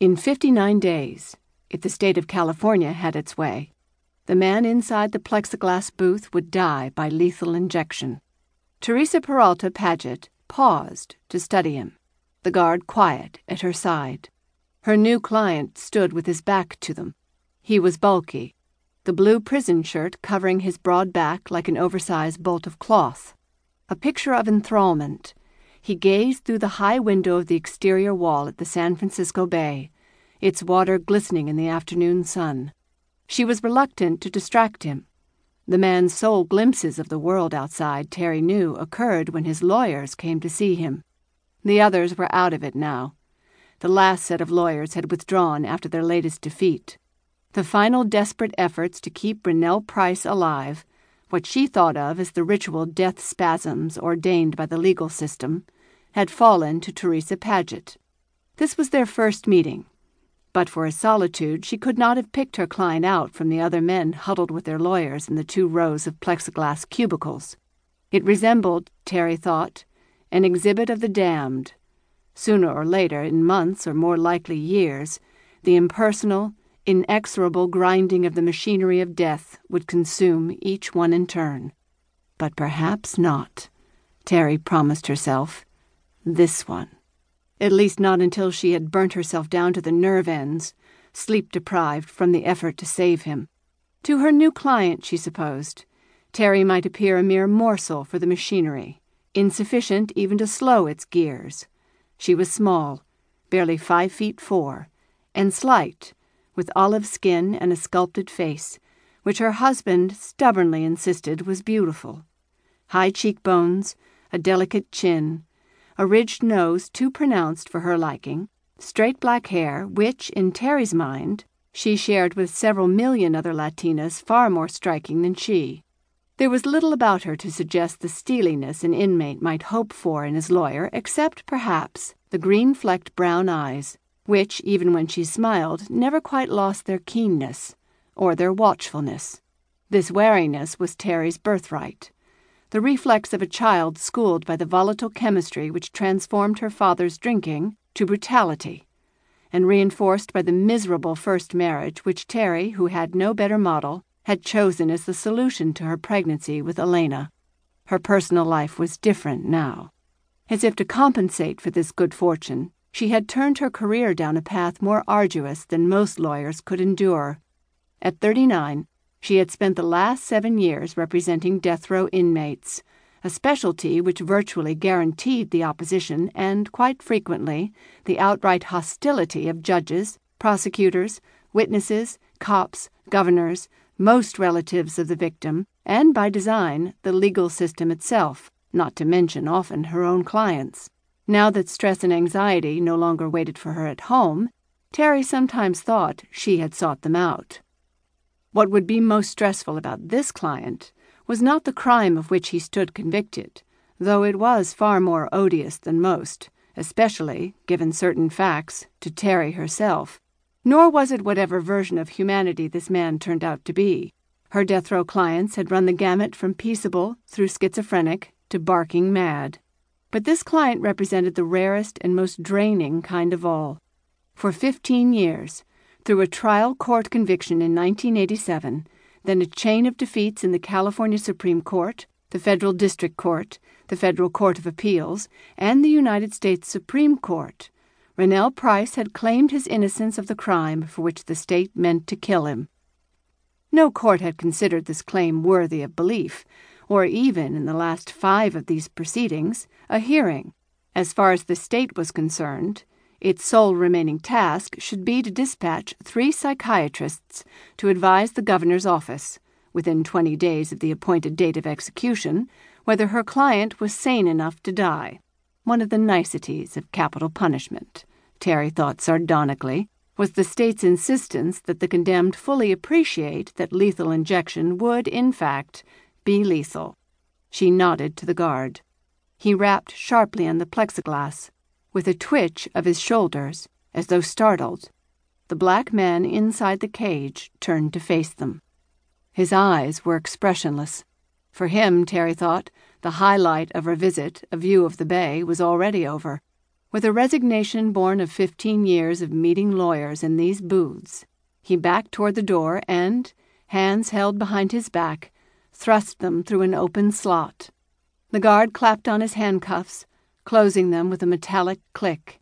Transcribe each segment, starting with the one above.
In 59 days, if the state of California had its way, the man inside the plexiglass booth would die by lethal injection. Teresa Peralta Paget paused to study him, the guard quiet at her side. Her new client stood with his back to them. He was bulky, the blue prison shirt covering his broad back like an oversized bolt of cloth. A picture of enthrallment, he gazed through the high window of the exterior wall at the San Francisco Bay, its water glistening in the afternoon sun. She was reluctant to distract him. The man's sole glimpses of the world outside, Terry knew, occurred when his lawyers came to see him. The others were out of it now. The last set of lawyers had withdrawn after their latest defeat. The final desperate efforts to keep Rennell Price alive, what she thought of as the ritual death spasms ordained by the legal system, had fallen to Teresa Paget. This was their first meeting. But for his solitude, she could not have picked her client out from the other men huddled with their lawyers in the two rows of plexiglass cubicles. It resembled, Terry thought, an exhibit of the damned. Sooner or later, in months or more likely years, the impersonal, inexorable grinding of the machinery of death would consume each one in turn. But perhaps not, Terry promised herself this one. At least not until she had burnt herself down to the nerve ends, sleep deprived from the effort to save him. To her new client, she supposed, Terry might appear a mere morsel for the machinery, insufficient even to slow its gears. She was small, barely five feet four, and slight, with olive skin and a sculpted face, which her husband stubbornly insisted was beautiful. High cheekbones, a delicate chin, a ridged nose too pronounced for her liking, straight black hair, which, in Terry's mind, she shared with several million other Latinas far more striking than she. There was little about her to suggest the steeliness an inmate might hope for in his lawyer, except, perhaps, the green flecked brown eyes, which, even when she smiled, never quite lost their keenness or their watchfulness. This wariness was Terry's birthright the reflex of a child schooled by the volatile chemistry which transformed her father's drinking to brutality, and reinforced by the miserable first marriage which Terry, who had no better model, had chosen as the solution to her pregnancy with Elena. Her personal life was different now. As if to compensate for this good fortune, she had turned her career down a path more arduous than most lawyers could endure. At thirty nine, she had spent the last seven years representing death row inmates, a specialty which virtually guaranteed the opposition and, quite frequently, the outright hostility of judges, prosecutors, witnesses, cops, governors, most relatives of the victim, and by design, the legal system itself, not to mention often her own clients. Now that stress and anxiety no longer waited for her at home, Terry sometimes thought she had sought them out. What would be most stressful about this client was not the crime of which he stood convicted, though it was far more odious than most, especially, given certain facts, to Terry herself. Nor was it whatever version of humanity this man turned out to be. Her death row clients had run the gamut from peaceable through schizophrenic to barking mad. But this client represented the rarest and most draining kind of all. For fifteen years, through a trial court conviction in 1987, then a chain of defeats in the California Supreme Court, the Federal District Court, the Federal Court of Appeals, and the United States Supreme Court, Rennell Price had claimed his innocence of the crime for which the state meant to kill him. No court had considered this claim worthy of belief, or even, in the last five of these proceedings, a hearing. As far as the state was concerned, its sole remaining task should be to dispatch three psychiatrists to advise the governor's office, within 20 days of the appointed date of execution, whether her client was sane enough to die. One of the niceties of capital punishment, Terry thought sardonically, was the state's insistence that the condemned fully appreciate that lethal injection would, in fact, be lethal. She nodded to the guard. He rapped sharply on the plexiglass with a twitch of his shoulders, as though startled, the black man inside the cage turned to face them. His eyes were expressionless. For him, Terry thought, the highlight of her visit, a view of the bay, was already over. With a resignation born of fifteen years of meeting lawyers in these booths, he backed toward the door and, hands held behind his back, thrust them through an open slot. The guard clapped on his handcuffs, closing them with a metallic click.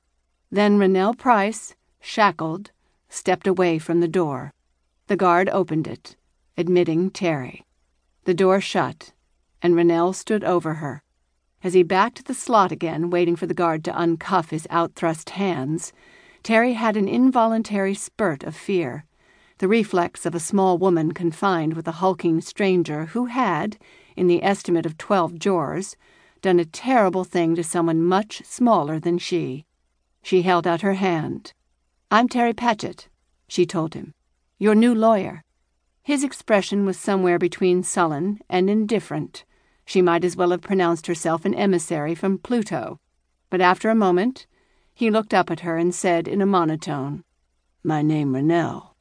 Then Rennell Price, shackled, stepped away from the door. The guard opened it, admitting Terry. The door shut, and Rennell stood over her. As he backed the slot again, waiting for the guard to uncuff his outthrust hands, Terry had an involuntary spurt of fear, the reflex of a small woman confined with a hulking stranger who had, in the estimate of twelve jurors, done a terrible thing to someone much smaller than she. She held out her hand. I'm Terry Paget, she told him. Your new lawyer. His expression was somewhere between sullen and indifferent. She might as well have pronounced herself an emissary from Pluto. But after a moment, he looked up at her and said in a monotone, My name Rennell.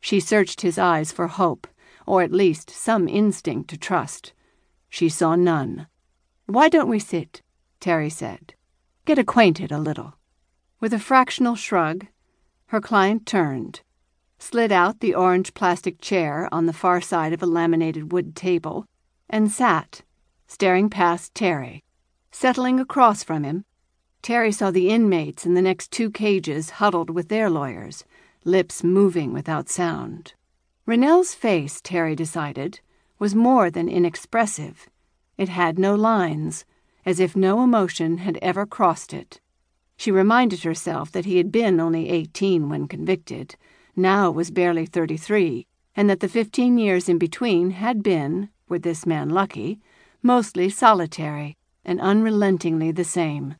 She searched his eyes for hope, or at least some instinct to trust. She saw none. Why don't we sit? Terry said. Get acquainted a little. With a fractional shrug, her client turned, slid out the orange plastic chair on the far side of a laminated wood table, and sat, staring past Terry. Settling across from him, Terry saw the inmates in the next two cages huddled with their lawyers, lips moving without sound. Rennell's face, Terry decided, was more than inexpressive. It had no lines, as if no emotion had ever crossed it. She reminded herself that he had been only eighteen when convicted, now was barely thirty three, and that the fifteen years in between had been, were this man lucky, mostly solitary and unrelentingly the same.